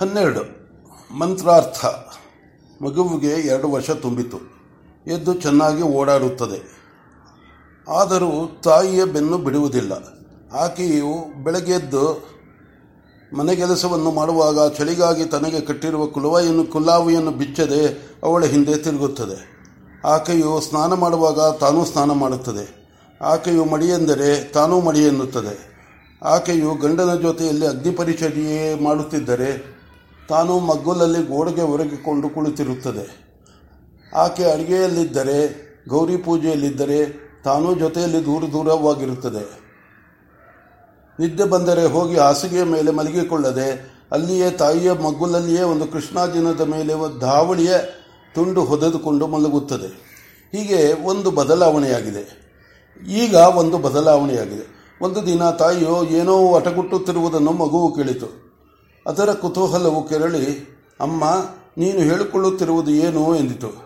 ಹನ್ನೆರಡು. ಮಂತ್ರಾರ್ಥ. ಮಗುವಿಗೆ ಎರಡು ವರ್ಷ ತುಂಬಿತು ಎದ್ದು ಚೆನ್ನಾಗಿ ಓಡಾಡುತ್ತದೆ. ಆದರೂ ತಾಯಿಯ ಬೆನ್ನು ಬಿಡುವುದಿಲ್ಲ. ಆಕೆಯು ಬೆಳಗ್ಗೆದ್ದು ಮನೆಗೆಲಸವನ್ನು ಮಾಡುವಾಗ ಚಳಿಗಾಗಿ ತನಗೆ ಕಟ್ಟಿರುವ ಕುಲವಾಯಿಯನ್ನು ಕುಲಾವಿಯನ್ನು ಬಿಚ್ಚದೆ ಅವಳ ಹಿಂದೆ ತಿರುಗುತ್ತದೆ. ಆಕೆಯು ಸ್ನಾನ ಮಾಡುವಾಗ ತಾನೂ ಸ್ನಾನ ಮಾಡುತ್ತದೆ. ಆಕೆಯು ಮಡಿಯೆಂದರೆ ತಾನೂ ಮಡಿ ಎನ್ನುತ್ತದೆ ಆಕೆಯು ಗಂಡನ ಜೊತೆಯಲ್ಲಿ ಅಗ್ನಿಪರಿಚರ್ಯೆ ಮಾಡುತ್ತಿದ್ದರೆ ತಾನು ಮಗ್ಗುಲಲ್ಲಿ ಗೋಡೆಗೆ ಒರಗಿಕೊಂಡು ಕುಳಿತಿರುತ್ತದೆ. ಆಕೆ ಅಡುಗೆಯಲ್ಲಿದ್ದರೆ, ಗೌರಿ ಪೂಜೆಯಲ್ಲಿದ್ದರೆ ತಾನೂ ಜೊತೆಯಲ್ಲಿ ದೂರ ದೂರವಾಗಿರುತ್ತದೆ. ನಿದ್ದೆ ಬಂದರೆ ಹೋಗಿ ಹಾಸಿಗೆಯ ಮೇಲೆ ಮಲಗಿಕೊಳ್ಳದೆ, ಅಲ್ಲಿಯೇ ತಾಯಿಯ ಮಗ್ಗುಲಲ್ಲಿಯೇ ಒಂದು ಕೃಷ್ಣಾಜಿನದ ಮೇಲೆ ಧಾವಳಿಯ ತುಂಡು ಹೊದೆದುಕೊಂಡು ಮಲಗುತ್ತದೆ. ಹೀಗೆ ಒಂದು ಬದಲಾವಣೆಯಾಗಿದೆ. ಈಗ ಒಂದು ಬದಲಾವಣೆಯಾಗಿದೆ. ಒಂದು ದಿನ ತಾಯಿಯು ಏನೋ ಅಟಗುಟ್ಟುತ್ತಿರುವುದನ್ನು ಮಗುವು ಕೇಳಿತು. ಅದರ ಕುತೂಹಲವು ಕೆರಳಿ, ಅಮ್ಮ, ನೀನು ಹೇಳಿಕೊಳ್ಳುತ್ತಿರುವುದು ಏನು? ಎಂದಿತು.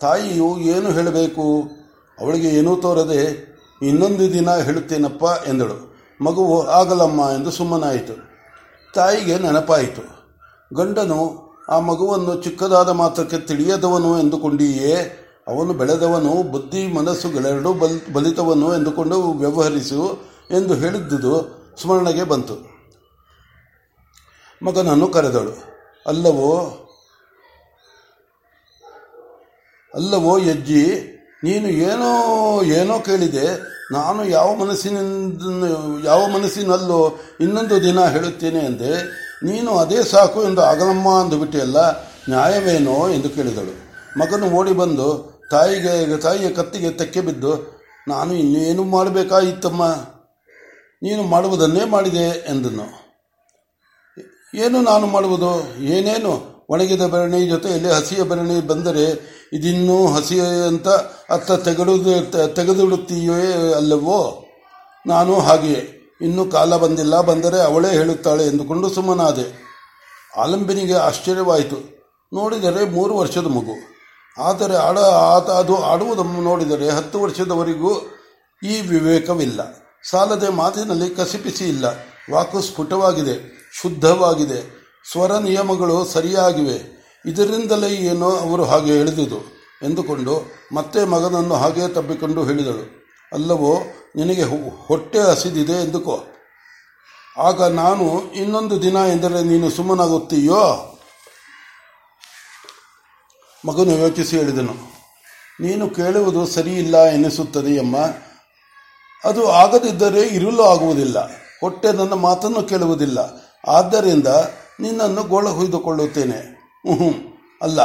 ತಾಯಿಯು ಏನು ಹೇಳಬೇಕು? ಅವಳಿಗೆ ಏನೂ ತೋರದೆ, ಇನ್ನೊಂದು ದಿನ ಹೇಳುತ್ತೇನಪ್ಪ ಎಂದಳು. ಮಗುವು ಆಗಲಮ್ಮ ಎಂದು ಸುಮ್ಮನಾಯಿತು. ತಾಯಿಗೆ ನೆನಪಾಯಿತು. ಗಂಡನು ಆ ಮಗುವನ್ನು ಚಿಕ್ಕದಾದ ಮಾತ್ರಕ್ಕೆ ತಿಳಿಯದವನು ಎಂದುಕೊಂಡಿಯೇ, ಅವನು ಬೆಳೆದವನು ಬುದ್ಧಿ ಮನಸ್ಸುಗಳೆರಡೂ ಬಲ್, ಬಲಿತವನು ಎಂದುಕೊಂಡು ವ್ಯವಹರಿಸು ಎಂದು ಹೇಳಿದ್ದುದು ಸ್ಮರಣೆಗೆ ಬಂತು. ಮಗನನ್ನು ಕರೆದಳು. ಅಲ್ಲವೋ? ಅಲ್ಲವೋ ಯಜ್ಜಿ, ನೀನು ಏನೋ ಏನೋ ಕೇಳಿದೆ. ನಾನು ಯಾವ ಮನಸ್ಸಿನಿಂದ, ಯಾವ ಮನಸ್ಸಿನಲ್ಲೋ ಇನ್ನೊಂದು ದಿನ ಹೇಳುತ್ತೇನೆ ಎಂದೆ ನೀನು ಅದೇ ಸಾಕು ಎಂದು ಆಗಲಮ್ಮ ಅಂದುಬಿಟ್ಟಿಯಲ್ಲ ನ್ಯಾಯವೇನೋ ಎಂದು ಕೇಳಿದಳು. ಮಗನು ಓಡಿ ಬಂದು ತಾಯಿಗೆ, ತಾಯಿಯ ಕತ್ತಿಗೆ ತೆಕ್ಕೆ ಬಿದ್ದು, ನಾನು ಇನ್ನೇನು ಮಾಡಬೇಕಾಯಿತಮ್ಮ? ನೀನು ಮಾಡುವುದನ್ನೇ ಮಾಡಿದೆ ಎಂದನು. ಏನು ನಾನು ಮಾಡುವುದು? ಏನೇನು? ಒಣಗಿದ ಬೆರಣಿ ಜೊತೆಯಲ್ಲಿ ಹಸಿಯ ಬೆರಣಿ ಬಂದರೆ ಇದಿನ್ನೂ ಹಸಿಯ ಅಂತ ಅತ್ತ ತೆಗೆದು ತೆಗೆದುಡುತ್ತೀಯೇ ಅಲ್ಲವೋ? ನಾನು ಹಾಗೆಯೇ. ಇನ್ನೂ ಕಾಲ ಬಂದಿಲ್ಲ, ಬಂದರೆ ಅವಳೇ ಹೇಳುತ್ತಾಳೆ ಎಂದುಕೊಂಡು ಸುಮ್ಮನಾದೆ. ಆಲಂಬಿನಿಗೆ ಆಶ್ಚರ್ಯವಾಯಿತು. ನೋಡಿದರೆ ಮೂರು ವರ್ಷದ ಮಗು. ಆದರೆ ಆಡ, ಆತ ಅದು ಆಡುವುದನ್ನು ನೋಡಿದರೆ ಹತ್ತು ವರ್ಷದವರೆಗೂ ಈ ವಿವೇಕವಿಲ್ಲ. ಸಾಲದೆ ಮಾತಿನಲ್ಲಿ ಕಸಿಪಿಸಿ ಇಲ್ಲ. ವಾಕು ಸ್ಫುಟವಾಗಿದೆ. ಶುದ್ಧವಾಗಿದೆ. ಸ್ವರ ನಿಯಮಗಳು ಸರಿಯಾಗಿವೆ. ಇದರಿಂದಲೇ ಏನೋ ಅವರು ಹಾಗೆ ಹೇಳಿದುದು ಎಂದುಕೊಂಡು ಮತ್ತೆ ಮಗನನ್ನು ಹಾಗೆ ತಬ್ಬಿಕೊಂಡು ಹೇಳಿದಳು. ಅಲ್ಲವೋ, ನಿನಗೆ ಹೊಟ್ಟೆ ಹಸಿದಿದೆ ಎಂದುಕೋ. ಆಗ ನಾನು ಇನ್ನೊಂದು ದಿನ ಎಂದರೆ ನೀನು ಸುಮ್ಮನಾಗುತ್ತೀಯೋ? ಮಗನು ಯೋಚಿಸಿ ಹೇಳಿದನು. ನೀನು ಕೇಳುವುದು ಸರಿಯಿಲ್ಲ ಎನಿಸುತ್ತದೆಯಮ್ಮ ಅದು ಆಗದಿದ್ದರೆ ಇರಲು ಆಗುವುದಿಲ್ಲ. ಹೊಟ್ಟೆ ನನ್ನ ಮಾತನ್ನು ಕೇಳುವುದಿಲ್ಲ. ಆದ್ದರಿಂದ ನಿನ್ನನ್ನು ಗೋಳ ಹುಯ್ದುಕೊಳ್ಳುತ್ತೇನೆ. ಹ್ಞೂ ಅಲ್ಲ,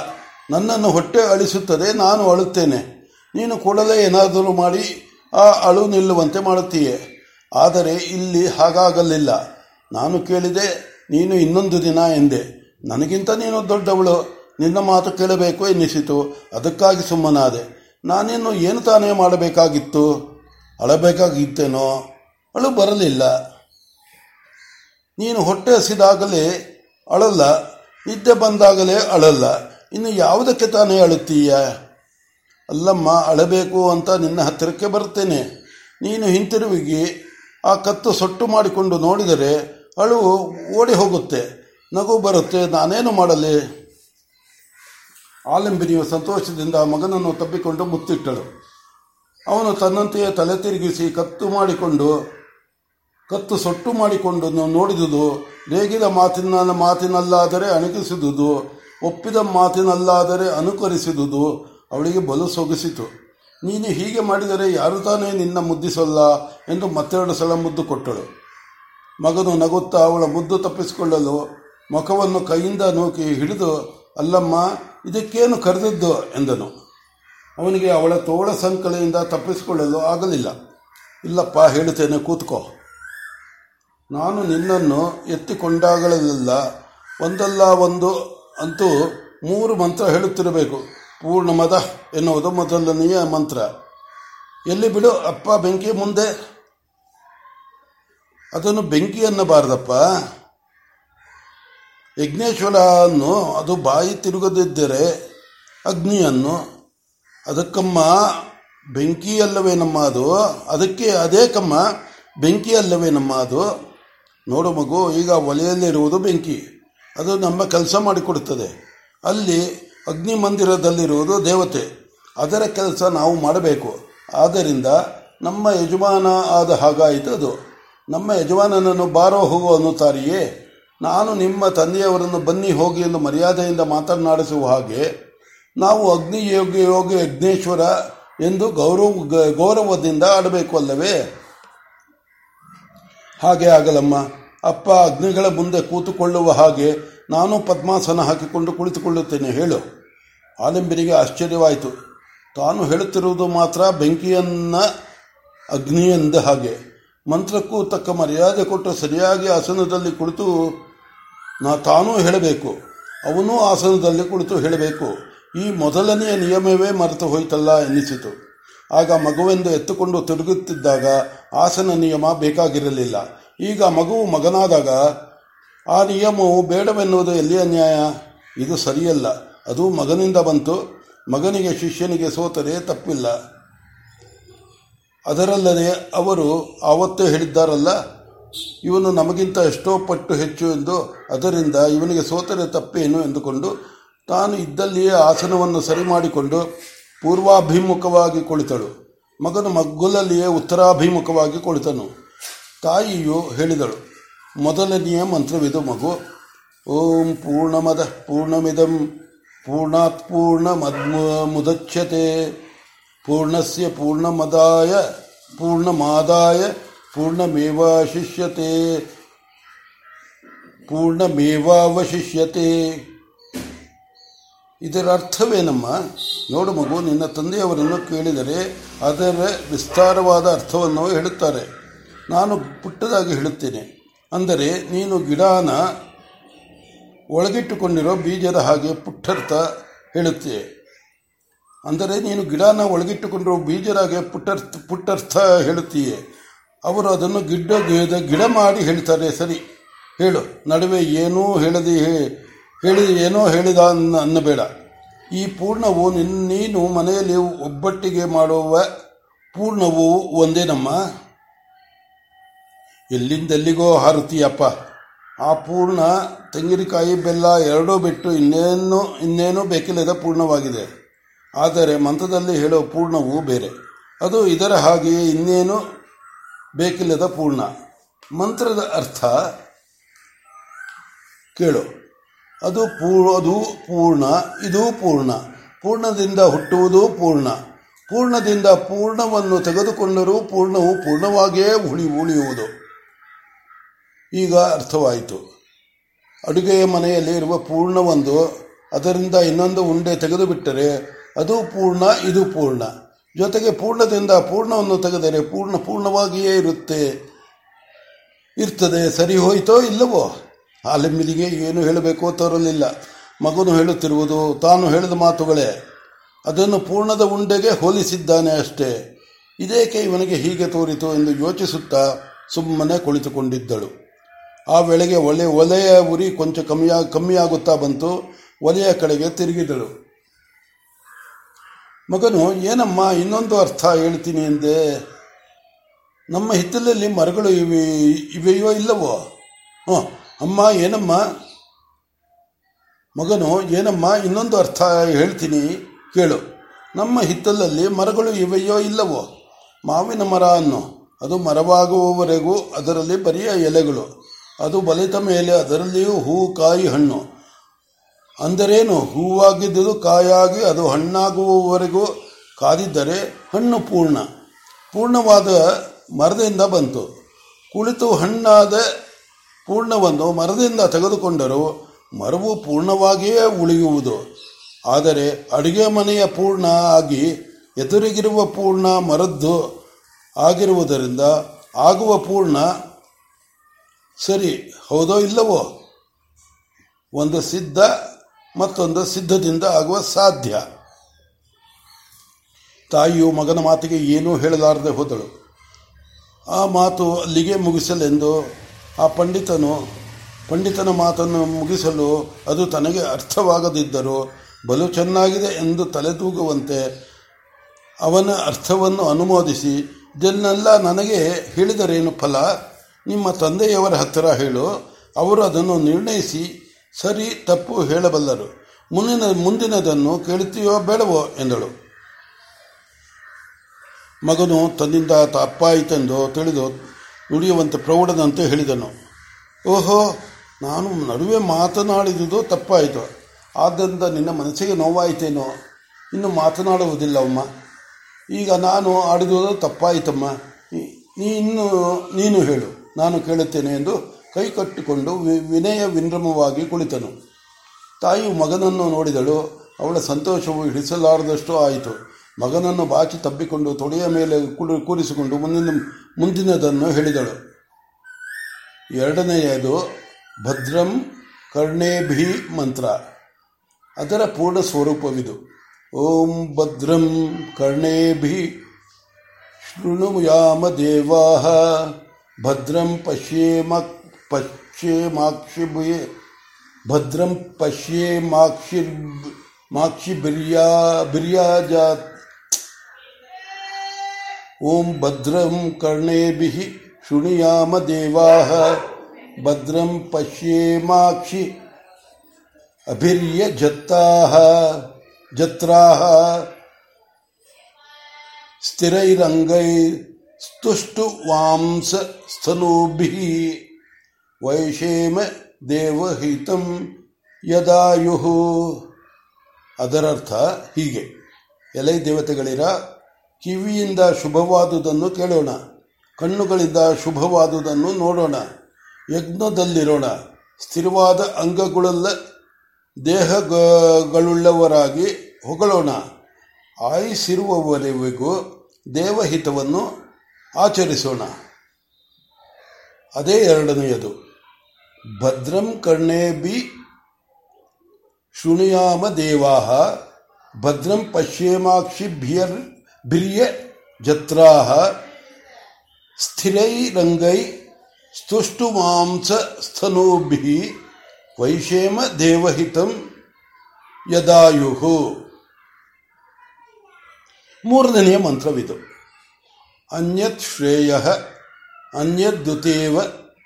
ನನ್ನನ್ನು ಹೊಟ್ಟೆ ಅಳಿಸುತ್ತದೆ, ನಾನು ಅಳುತ್ತೇನೆ. ನೀನು ಕೂಡಲೇ ಏನಾದರೂ ಮಾಡಿ ಆ ಅಳು ನಿಲ್ಲುವಂತೆ ಮಾಡುತ್ತೀಯೆ. ಆದರೆ ಇಲ್ಲಿ ಹಾಗಾಗಲಿಲ್ಲ. ನಾನು ಕೇಳಿದೆ, ನೀನು ಇನ್ನೊಂದು ದಿನ ಎಂದೆ. ನನಗಿಂತ ನೀನು ದೊಡ್ಡವಳು. ನಿನ್ನ ಮಾತು ಕೇಳಬೇಕು ಎನ್ನಿಸಿತು. ಅದಕ್ಕಾಗಿ ಸುಮ್ಮನಾದೆ. ನಾನೇನು ಏನು ತಾನೇ ಮಾಡಬೇಕಾಗಿತ್ತು? ಅಳಬೇಕಾಗಿತ್ತೇನೋ? ಅಳು ಬರಲಿಲ್ಲ. ನೀನು ಹೊಟ್ಟೆ ಹಸಿದಾಗಲೇ ಅಳಲ್ಲ, ನಿದ್ದೆ ಬಂದಾಗಲೇ ಅಳಲ್ಲ. ಇನ್ನು ಯಾವುದಕ್ಕೆ ತಾನೇ ಅಳುತ್ತೀಯ? ಅಲ್ಲಮ್ಮ, ಅಳಬೇಕು ಅಂತ ನಿನ್ನ ಹತ್ತಿರಕ್ಕೆ ಬರ್ತೇನೆ ನೀನು ಹಿಂತಿರುಗಿ, ಆ ಕತ್ತು ಸೊಟ್ಟು ಮಾಡಿಕೊಂಡು ನೋಡಿದರೆ ಅಳು ಓಡಿ ಹೋಗುತ್ತೆ. ನಗು ಬರುತ್ತೆ, ನಾನೇನು ಮಾಡಲಿ? ಆಲಂಬಿನಿಯು ಸಂತೋಷದಿಂದ ಮಗನನ್ನು ತಬ್ಬಿಕೊಂಡು ಮುತ್ತಿಟ್ಟಳು. ಅವನು ತನ್ನಂತೆಯೇ ತಲೆ ತಿರುಗಿಸಿ ಕತ್ತು ಮಾಡಿಕೊಂಡು ಕತ್ತು ಸೊಟ್ಟು ಮಾಡಿಕೊಂಡು ನೋಡಿದುದು ರೇಗಿದ ಮಾತಿನ ಮಾತಿನಲ್ಲಾದರೆ ಅಣಕಿಸಿದುದು, ಒಪ್ಪಿದ ಮಾತಿನಲ್ಲಾದರೆ ಅನುಕರಿಸಿದುದು, ಅವಳಿಗೆ ಬಲು ಸೊಗಸಿತು. ನೀನು ಹೀಗೆ ಮಾಡಿದರೆ ಯಾರು ತಾನೇ ನಿನ್ನ ಮುದ್ದಿಸಲ್ಲ ಎಂದು ಮತ್ತೆರಡು ಸಲ ಮುದ್ದು ಕೊಟ್ಟಳು. ಮಗನು ನಗುತ್ತಾ ಅವಳ ಮುದ್ದು ತಪ್ಪಿಸಿಕೊಳ್ಳಲು ಮುಖವನ್ನು ಕೈಯಿಂದ ನೂಕಿ ಹಿಡಿದು, ಅಲ್ಲಮ್ಮ, ಇದಕ್ಕೇನು ಕರೆದಿದ್ದು? ಎಂದನು. ಅವನಿಗೆ ಅವಳ ತೋಳ ಸಂಕಲೆಯಿಂದ ತಪ್ಪಿಸಿಕೊಳ್ಳಲು ಆಗಲಿಲ್ಲ. ಇಲ್ಲಪ್ಪ, ಹೇಳುತ್ತೇನೆ, ಕೂತ್ಕೋ. ನಾನು ನಿನ್ನನ್ನು ಎತ್ತಿಕೊಂಡಾಗಲೆಲ್ಲ. ಒಂದಲ್ಲ ಒಂದು ಅಂತೂ ಮೂರು ಮಂತ್ರ ಹೇಳುತ್ತಿರಬೇಕು. ಪೂರ್ಣ ಮದ ಎನ್ನುವುದು ಮೊದಲನೆಯ ಮಂತ್ರ. ಎಲ್ಲಿ ಬಿಡು ಅಪ್ಪ ಬೆಂಕಿ ಮುಂದೆ. ಅದನ್ನು ಬೆಂಕಿ ಅನ್ನಬಾರದಪ್ಪ. ಯಜ್ಞೇಶ್ವರನ್ನು ಅದು ಬಾಯಿ ತಿರುಗದಿದ್ದರೆ ಅಗ್ನಿಯನ್ನು ಅದಕ್ಕಮ್ಮ ಬೆಂಕಿ ಅಲ್ಲವೇ ನಮ್ಮ ಅದು ಅದಕ್ಕೆ ಅದೇ ಕಮ್ಮ, ಬೆಂಕಿ ಅಲ್ಲವೇ ನಮ್ಮ ಅದು ನೋಡು ಮಗು, ಈಗ ಒಲೆಯಲ್ಲಿರುವುದು ಬೆಂಕಿ. ಅದು ನಮ್ಮ ಕೆಲಸ ಮಾಡಿಕೊಡುತ್ತದೆ. ಅಲ್ಲಿ ಅಗ್ನಿ ಮಂದಿರದಲ್ಲಿರುವುದು ದೇವತೆ. ಅದರ ಕೆಲಸ ನಾವು ಮಾಡಬೇಕು. ಆದ್ದರಿಂದ ನಮ್ಮ ಯಜಮಾನ ಆದ ಹಾಗಾಯಿತು ಅದು. ನಮ್ಮ ಯಜಮಾನನನ್ನು ಬಾರೋ ಹೋಗು ಅನ್ನುತ್ತಾರೆಯೇ? ನಾನು ನಿಮ್ಮ ತಂದೆಯವರನ್ನು ಬನ್ನಿ ಹೋಗಿ ಎಂದು ಮರ್ಯಾದೆಯಿಂದ ಮಾತನಾಡಿಸುವ ಹಾಗೆ, ನಾವು ಅಗ್ನಿ ಯೋಗಿ ಯೋಗಿ ಯಜ್ಞೇಶ್ವರ ಎಂದು ಗೌರವ, ಗೌರವದಿಂದ ಆಡಬೇಕು ಅಲ್ಲವೇ? ಹಾಗೆ ಆಗಲಮ್ಮ. ಅಪ್ಪ ಅಗ್ನಿಗಳ ಮುಂದೆ ಕೂತುಕೊಳ್ಳುವ ಹಾಗೆ ನಾನು ಪದ್ಮಾಸನ ಹಾಕಿಕೊಂಡು ಕುಳಿತುಕೊಳ್ಳುತ್ತೇನೆ, ಹೇಳು. ಆಲಂಬಿರಿಗೆ ಆಶ್ಚರ್ಯವಾಯಿತು. ತಾನು ಹೇಳುತ್ತಿರುವುದು ಮಾತ್ರ ಬೆಂಕಿಯನ್ನ ಅಗ್ನಿಯಂದ ಹಾಗೆ. ಮಂತ್ರಕ್ಕೂ ತಕ್ಕ ಮರ್ಯಾದೆ ಕೊಟ್ಟು ಸರಿಯಾಗಿ ಆಸನದಲ್ಲಿ ಕುಳಿತು ನಾ ತಾನೂ ಹೇಳಬೇಕು. ಅವನೂ ಆಸನದಲ್ಲಿ ಕುಳಿತು ಹೇಳಬೇಕು. ಈ ಮೊದಲನೆಯ ನಿಯಮವೇ ಮರೆತು ಹೋಯ್ತಲ್ಲ ಎನ್ನಿಸಿತು. ಆಗ ಮಗುವೆಂದು ಎತ್ತುಕೊಂಡು ತಿರುಗುತ್ತಿದ್ದಾಗ ಆಸನ ನಿಯಮ ಬೇಕಾಗಿರಲಿಲ್ಲ. ಈಗ ಮಗುವು ಮಗನಾದಾಗ ಆ ನಿಯಮವು ಬೇಡವೆನ್ನುವುದು ಎಲ್ಲಿ ಅನ್ಯಾಯ? ಇದು ಸರಿಯಲ್ಲ. ಅದು ಮಗನಿಂದ ಬಂತು. ಮಗನಿಗೆ ಶಿಷ್ಯನಿಗೆ ಸೋತರೆ ತಪ್ಪಿಲ್ಲ. ಅದರಲ್ಲದೆ ಅವರು ಆವತ್ತೇ ಹೇಳಿದ್ದಾರಲ್ಲ, ಇವನು ನಮಗಿಂತ ಎಷ್ಟೋ ಪಟ್ಟು ಹೆಚ್ಚು ಎಂದು, ಅದರಿಂದ ಇವನಿಗೆ ಸೋತರೆ ತಪ್ಪೇನು ಎಂದುಕೊಂಡು ತಾನು ಇದ್ದಲ್ಲಿಯೇ ಆಸನವನ್ನು ಸರಿ ಮಾಡಿಕೊಂಡು ಪೂರ್ವಾಭಿಮುಖವಾಗಿ ಕುಳಿತಳು. ಮಗನು ಮಗ್ಗುಲಲ್ಲಿಯೇ ಉತ್ತರಾಭಿಮುಖವಾಗಿ ಕುಳಿತನು. ತಾಯಿಯು ಹೇಳಿದಳು, ಮೊದಲನೆಯ ಮಂತ್ರವಿದು ಮಗು. ಓಂ ಪೂರ್ಣಮದ, ಪೂರ್ಣಮಿದಂ, ಪೂರ್ಣಾತ್ ಪೂರ್ಣ ಪೂರ್ಣಸ್ಯ ಪೂರ್ಣಮದಾಯ, ಪೂರ್ಣಮಾದಾಯ ಪೂರ್ಣಮೇವಾಶಿಷ್ಯತೆ ಪೂರ್ಣಮೇವಾವಶಿಷ್ಯತೆ. ಇದರ ಅರ್ಥವೇನಮ್ಮ ನೋಡು ಮಗು, ನಿನ್ನ ತಂದೆಯವರನ್ನು ಕೇಳಿದರೆ ಅದರ ವಿಸ್ತಾರವಾದ ಅರ್ಥವನ್ನು ಹೇಳುತ್ತಾರೆ. ನಾನು ಪುಟ್ಟದಾಗಿ ಹೇಳುತ್ತೇನೆ. ಅಂದರೆ, ನೀನು ಗಿಡಾನ ಒಳಗಿಟ್ಟುಕೊಂಡಿರೋ ಬೀಜದ ಹಾಗೆ ಪುಟ್ಟರ್ಥ ಹೇಳುತ್ತೆ. ಅಂದರೆ, ನೀನು ಗಿಡಾನ ಒಳಗಿಟ್ಟುಕೊಂಡಿರೋ ಬೀಜದಾಗೆ ಪುಟ್ಟರ್ಥ ಪುಟ್ಟರ್ಥ ಹೇಳುತ್ತೀಯೆ. ಅವರು ಅದನ್ನು ಗಿಡ್ಡ, ಗಿಡ ಮಾಡಿ ಹೇಳ್ತಾರೆ. ಸರಿ, ಹೇಳು. ನಡುವೆ ಏನೂ ಹೇಳದೆ ಹೇಳಿ, ಏನೋ ಹೇಳಿದ ಅನ್ನ, ಅನ್ನಬೇಡ. ಈ ಪೂರ್ಣವು ನಿನ್ನ ನೀನು ಮನೆಯಲ್ಲಿ ಒಬ್ಬಟ್ಟಿಗೆ ಮಾಡುವ ಪೂರ್ಣವು ಒಂದೇನಮ್ಮ ಎಲ್ಲಿಂದೆಲ್ಲಿಗೋ ಹಾರುತ್ತೀಯಪ್ಪ. ಆ ಪೂರ್ಣ ತೆಂಗಿನಕಾಯಿ ಬೆಲ್ಲ ಎರಡೂ ಬಿಟ್ಟು ಇನ್ನೇನು, ಇನ್ನೇನೂ ಬೇಕಿಲ್ಲದ ಪೂರ್ಣವಾಗಿದೆ. ಆದರೆ ಮಂತ್ರದಲ್ಲಿ ಹೇಳೋ ಪೂರ್ಣವು ಬೇರೆ. ಅದು ಇದರ ಹಾಗೆಯೇ ಇನ್ನೇನು ಬೇಕಿಲ್ಲದ ಪೂರ್ಣ. ಮಂತ್ರದ ಅರ್ಥ ಕೇಳು. ಅದು ಪೂರ್ ಅದು ಪೂರ್ಣ, ಇದು ಪೂರ್ಣ. ಪೂರ್ಣದಿಂದ ಹುಟ್ಟುವುದು ಪೂರ್ಣ. ಪೂರ್ಣದಿಂದ ಪೂರ್ಣವನ್ನು ತೆಗೆದುಕೊಂಡರೂ ಪೂರ್ಣವು ಪೂರ್ಣವಾಗಿಯೇ ಉಳಿ, ಉಳಿಯುವುದು. ಈಗ ಅರ್ಥವಾಯಿತು. ಅಡುಗೆಯ ಮನೆಯಲ್ಲಿ ಇರುವ ಪೂರ್ಣವೊಂದು, ಅದರಿಂದ ಇನ್ನೊಂದು ಉಂಡೆ ತೆಗೆದುಬಿಟ್ಟರೆ ಅದು ಪೂರ್ಣ, ಇದು ಪೂರ್ಣ. ಜೊತೆಗೆ ಪೂರ್ಣದಿಂದ ಪೂರ್ಣವನ್ನು ತೆಗೆದರೆ ಪೂರ್ಣ, ಪೂರ್ಣವಾಗಿಯೇ ಇರುತ್ತೆ. ಇರ್ತದೆ, ಸರಿ ಹೋಯ್ತೋ ಇಲ್ಲವೋ? ಆಲೆಮ್ಮಿಲಿಗೆ ಏನು ಹೇಳಬೇಕೋ ತೋರಲಿಲ್ಲ. ಮಗನು ಹೇಳುತ್ತಿರುವುದು, ತಾನು ಹೇಳಿದ ಮಾತುಗಳೇ. ಅದನ್ನು ಪೂರ್ಣದ ಉಂಡೆಗೆ ಹೋಲಿಸಿದ್ದಾನೆ ಅಷ್ಟೇ. ಇದೇಕೆ ಇವನಿಗೆ ಹೀಗೆ ತೋರಿತು ಎಂದು ಯೋಚಿಸುತ್ತಾ ಸುಮ್ಮನೆ ಕುಳಿತುಕೊಂಡಿದ್ದಳು. ಆ ವೇಳೆಗೆ ಒಲೆ ಒಲೆಯ ಉರಿ ಕೊಂಚ ಕಮ್ಮಿಯ, ಕಮ್ಮಿಯಾಗುತ್ತಾ ಬಂತು. ಒಲೆಯ ಕಡೆಗೆ ತಿರುಗಿದಳು. ಮಗನು, ಏನಮ್ಮ, ಇನ್ನೊಂದು ಅರ್ಥ ಹೇಳ್ತೀನಿ ಎಂದೆ. ನಮ್ಮ ಹಿತ್ತಲಲ್ಲಿ ಮರಗಳು ಇವೆ, ಇವೆಯೋ ಇಲ್ಲವೋ? ಹ್ಞೂ ಅಮ್ಮ, ಏನಮ್ಮ? ಮಗನು, ಏನಮ್ಮ, ಇನ್ನೊಂದು ಅರ್ಥ ಹೇಳ್ತೀನಿ, ಕೇಳು. ನಮ್ಮ ಹಿತ್ತಲಲ್ಲಿ ಮರಗಳು ಇವೆಯೋ ಇಲ್ಲವೋ? ಮಾವಿನ ಮರ ಅನ್ನು. ಅದು ಮರವಾಗುವವರೆಗೂ ಅದರಲ್ಲಿ ಬರಿಯ ಎಲೆಗಳು. ಅದು ಬಲಿತ ಮೇಲೆ ಅದರಲ್ಲಿಯೂ ಹೂವು ಕಾಯಿ, ಹಣ್ಣು. ಅಂದರೇನು? ಹೂವಾಗಿದ್ದುದು ಕಾಯಾಗಿ ಅದು ಹಣ್ಣಾಗುವವರೆಗೂ ಕಾದಿದ್ದರೆ ಹಣ್ಣು ಪೂರ್ಣ. ಪೂರ್ಣವಾದ ಮರದಿಂದ ಬಂತು. ಕುಳಿತು ಹಣ್ಣಾದ ಪೂರ್ಣವನ್ನು ಮರದಿಂದ ತೆಗೆದುಕೊಂಡರೂ ಮರವು ಪೂರ್ಣವಾಗಿಯೇ ಉಳಿಯುವುದು. ಆದರೆ ಅಡುಗೆ ಮನೆಯ ಪೂರ್ಣ ಆಗಿ ಎದುರಿಗಿರುವ ಪೂರ್ಣ ಮರದ್ದು ಆಗಿರುವುದರಿಂದ ಆಗುವ ಪೂರ್ಣ ಸರಿ ಹೌದೋ ಇಲ್ಲವೋ? ಒಂದು ಸಿದ್ಧ, ಮತ್ತೊಂದು ಸಿದ್ಧದಿಂದ ಆಗುವ ಸಾಧ್ಯ. ತಾಯಿಯು ಮಗನ ಮಾತಿಗೆ ಏನೂ ಹೇಳಲಾರದೆ ಹೋದಳು. ಆ ಮಾತು ಅಲ್ಲಿಗೆ ಮುಗಿಸಲೆಂದು ಆ ಪಂಡಿತನು, ಪಂಡಿತನ ಮಾತನ್ನು ಮುಗಿಸಲು ಅದು ತನಗೆ ಅರ್ಥವಾಗದಿದ್ದರೂ ಬಲು ಚೆನ್ನಾಗಿದೆ ಎಂದು ತಲೆದೂಗುವಂತೆ ಅವನ ಅರ್ಥವನ್ನು ಅನುಮೋದಿಸಿ, ಇದನ್ನೆಲ್ಲ ನನಗೆ ಹೇಳಿದರೇನು ಫಲ? ನಿಮ್ಮ ತಂದೆಯವರ ಹತ್ತಿರ ಹೇಳು. ಅವರು ಅದನ್ನು ನಿರ್ಣಯಿಸಿ, ಸರಿ, ತಪ್ಪು ಹೇಳಬಲ್ಲರು. ಮುಂದಿನ, ಮುಂದಿನದನ್ನು ಕೇಳುತ್ತೀಯೋ ಬೇಡವೋ ಎಂದಳು. ಮಗನು ತನ್ನಿಂದ ತಪ್ಪಾಯಿತೆಂದು ತಿಳಿದು ನುಡಿಯುವಂತೆ ಪ್ರೌಢನಂತೆ ಹೇಳಿದನು. ಓಹೋ, ನಾನು ನಡುವೆ ಮಾತನಾಡಿದುದು ತಪ್ಪಾಯಿತು. ಆದ್ದರಿಂದ ನಿನ್ನ ಮನಸ್ಸಿಗೆ ನೋವಾಯಿತೇನೋ? ಇನ್ನು ಮಾತನಾಡುವುದಿಲ್ಲ ಅಮ್ಮ ಈಗ ನಾನು ಆಡಿದುದು ತಪ್ಪಾಯಿತಮ್ಮ. ನೀನು ನೀನು ಹೇಳು. ನಾನು ಕೇಳುತ್ತೇನೆ ಎಂದು ಕೈ ಕಟ್ಟಿಕೊಂಡು ವಿನಯ ವಿನ್ರಮವಾಗಿ ಕುಳಿತನು. ತಾಯಿ ಮಗನನ್ನು ನೋಡಿದಳು. ಅವಳ ಸಂತೋಷವು ಹಿಡಿಸಲಾರದಷ್ಟು ಆಯಿತು. ಮಗನನ್ನು ಬಾಚಿ ತಬ್ಬಿಕೊಂಡು ತೊಡೆಯ ಮೇಲೆ ಕೂರಿಸಿಕೊಂಡು ಮುಂದಿನ ಮುಂದಿನದನ್ನು ಹೇಳಿದಳು. ಎರಡನೆಯದು, ಭದ್ರಂ ಕರ್ಣೇಭಿ ಮಂತ್ರ. ಅದರ ಪೂರ್ಣ ಸ್ವರೂಪವಿದು. ಓಂ ಭದ್ರಂ ಕರ್ಣೇಭಿ. ಶೃಣುಯಾಮ ದೇವಾ ಭದ್ರಂ ಪಶ್ಯೇಮ ಪಶ್ಯೇಮಾಕ್ಷಿ ಭದ್ರಂ ಪಶ್ಯೇಮಾಕ್ಷಿ ಮಾಕ್ಷಿ ಬಿರ್ಯಾ ಬಿರ್ಯಾಜಾತ್ ದೇವಾ ಭದ್ರಂ ಪಶ್ಯೇಮಾಕ್ಷಿ ಅಭಿರ್ಯ ಜತ್ತಾಹ ಜತ್ರಾಹ ಸ್ಥಿರೈರಂಗೈ ಸ್ತುಷ್ಟು ವಾಂಸ ಸ್ತನೂಭಿ ವೈಷೇಮ ದೇವಹಿತಂ ಯದಾಯುಹು ಅದರರ್ಥ ಹೀಗೆ. ಎಲೈ ದೇವತೆಗಳಿರ ಕಿವಿಯಿಂದ ಶುಭವಾದುದನ್ನು ಕೇಳೋಣ, ಕಣ್ಣುಗಳಿಂದ ಶುಭವಾದುದನ್ನು ನೋಡೋಣ, ಯಜ್ಞದಲ್ಲಿರೋಣ, ಸ್ಥಿರವಾದ ಅಂಗಗಳಲ್ಲ ದೇಹಗಳುಳ್ಳವರಾಗಿ ಹೊಗಳೋಣ. ಆಯಿಸಿರುವವರೆಗೂ ದೇವಹಿತವನ್ನು ಆಚರಿಸೋಣ. ಅದೇ ಎರಡನೆಯದು. ಭದ್ರಂ ಕರ್ಣೇಬಿ ಶೃಣುಯಾಮ ದೇವಾ ಭದ್ರಂ ಪಶ್ಯೇಮಾಕ್ಷಿಭ್ಯರ್ ಬಿರ್ಯ ಜತ್ರಾ ಸ್ಥಿರೈರಂಗೈ ಸ್ತುಷ್ಟು ಮಾಂಸ ಸ್ತನೂಭಿ ವೈಷೇಮ ದೇವಹಿತಂ ಯದಾಯು ಮೂರನೆಯ ಮಂತ್ರವಿದು ಅನ್ಯತ್ ಶ್ರೇಯ ಅನ್ಯದ್ದುತೇವ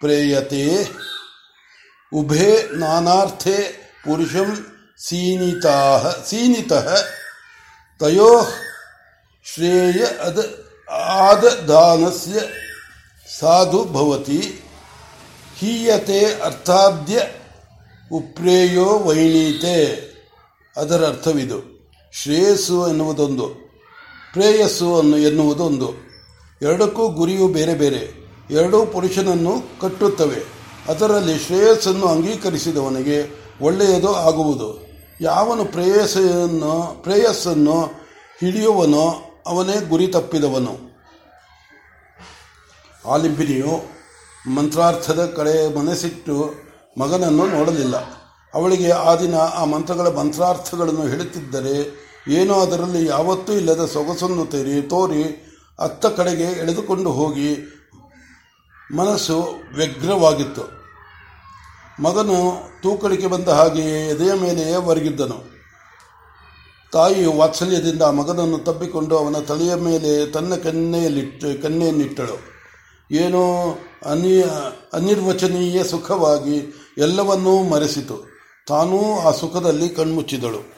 ಪ್ರೇಯತೆ ಉಭೇ ನಾನಾರ್ಥೆ ಪುರುಷಂ ಸೀನಿತಾ ಸೀನಿತಃ ತಯೋ ಶ್ರೇಯ ಅದ ಆದದಾನಸ್ಯ ಸಾಧು ಭವತಿ ಹೀಯತೆ ಅರ್ಥಾದ್ಯ ಉಪ್ರೇಯೋ ವೈಣೀತೆ. ಅದರ ಅರ್ಥವಿದು. ಶ್ರೇಯಸ್ಸು ಎನ್ನುವುದೊಂದು, ಪ್ರೇಯಸ್ಸು ಅನ್ನು ಎನ್ನುವುದೊಂದು. ಎರಡಕ್ಕೂ ಗುರಿಯು ಬೇರೆ ಬೇರೆ. ಎರಡೂ ಪುರುಷನನ್ನು ಕಟ್ಟುತ್ತವೆ. ಅದರಲ್ಲಿ ಶ್ರೇಯಸ್ಸನ್ನು ಅಂಗೀಕರಿಸಿದವನಿಗೆ ಒಳ್ಳೆಯದು ಆಗುವುದು. ಯಾವನು ಪ್ರೇಯಸ್ಸನ್ನು ಪ್ರೇಯಸ್ಸನ್ನು ಹಿಡಿಯುವನೋ ಅವನೇ ಗುರಿ ತಪ್ಪಿದವನು. ಆಲಿಂಬಿನಿಯು ಮಂತ್ರಾರ್ಥದ ಕಡೆ ಮನಸ್ಸಿಟ್ಟು ಮಗನನ್ನು ನೋಡಲಿಲ್ಲ. ಅವಳಿಗೆ ಆ ದಿನ ಆ ಮಂತ್ರಗಳ ಮಂತ್ರಾರ್ಥಗಳನ್ನು ಹೇಳುತ್ತಿದ್ದರೆ, ಏನೋ ಅದರಲ್ಲಿ ಯಾವತ್ತೂ ಇಲ್ಲದ ಸೊಗಸನ್ನು ತೆರಿ ತೋರಿ ಅತ್ತ ಕಡೆಗೆ ಎಳೆದುಕೊಂಡು ಹೋಗಿ ಮನಸ್ಸು ವ್ಯಗ್ರವಾಗಿತ್ತು. ಮಗನು ತೂಕಡಿಕೆ ಬಂದ ಹಾಗೆಯೇ ಎದೆಯ ಮೇಲೆಯೇ ಒರಗಿದ್ದನು. ತಾಯಿಯು ವಾತ್ಸಲ್ಯದಿಂದ ಮಗನನ್ನು ತಬ್ಬಿಕೊಂಡು ಅವನ ತಲೆಯ ಮೇಲೆ ತನ್ನ ಕನ್ನೆಯಲ್ಲಿಟ್ಟು ಕನ್ನೆಯನ್ನಿಟ್ಟಳು ಏನೋ ಅನಿ ಅನಿರ್ವಚನೀಯ ಸುಖವಾಗಿ ಎಲ್ಲವನ್ನೂ ಮರೆಸಿತು. ತಾನೂ ಆ ಸುಖದಲ್ಲಿ ಕಣ್ಮುಚ್ಚಿದಳು.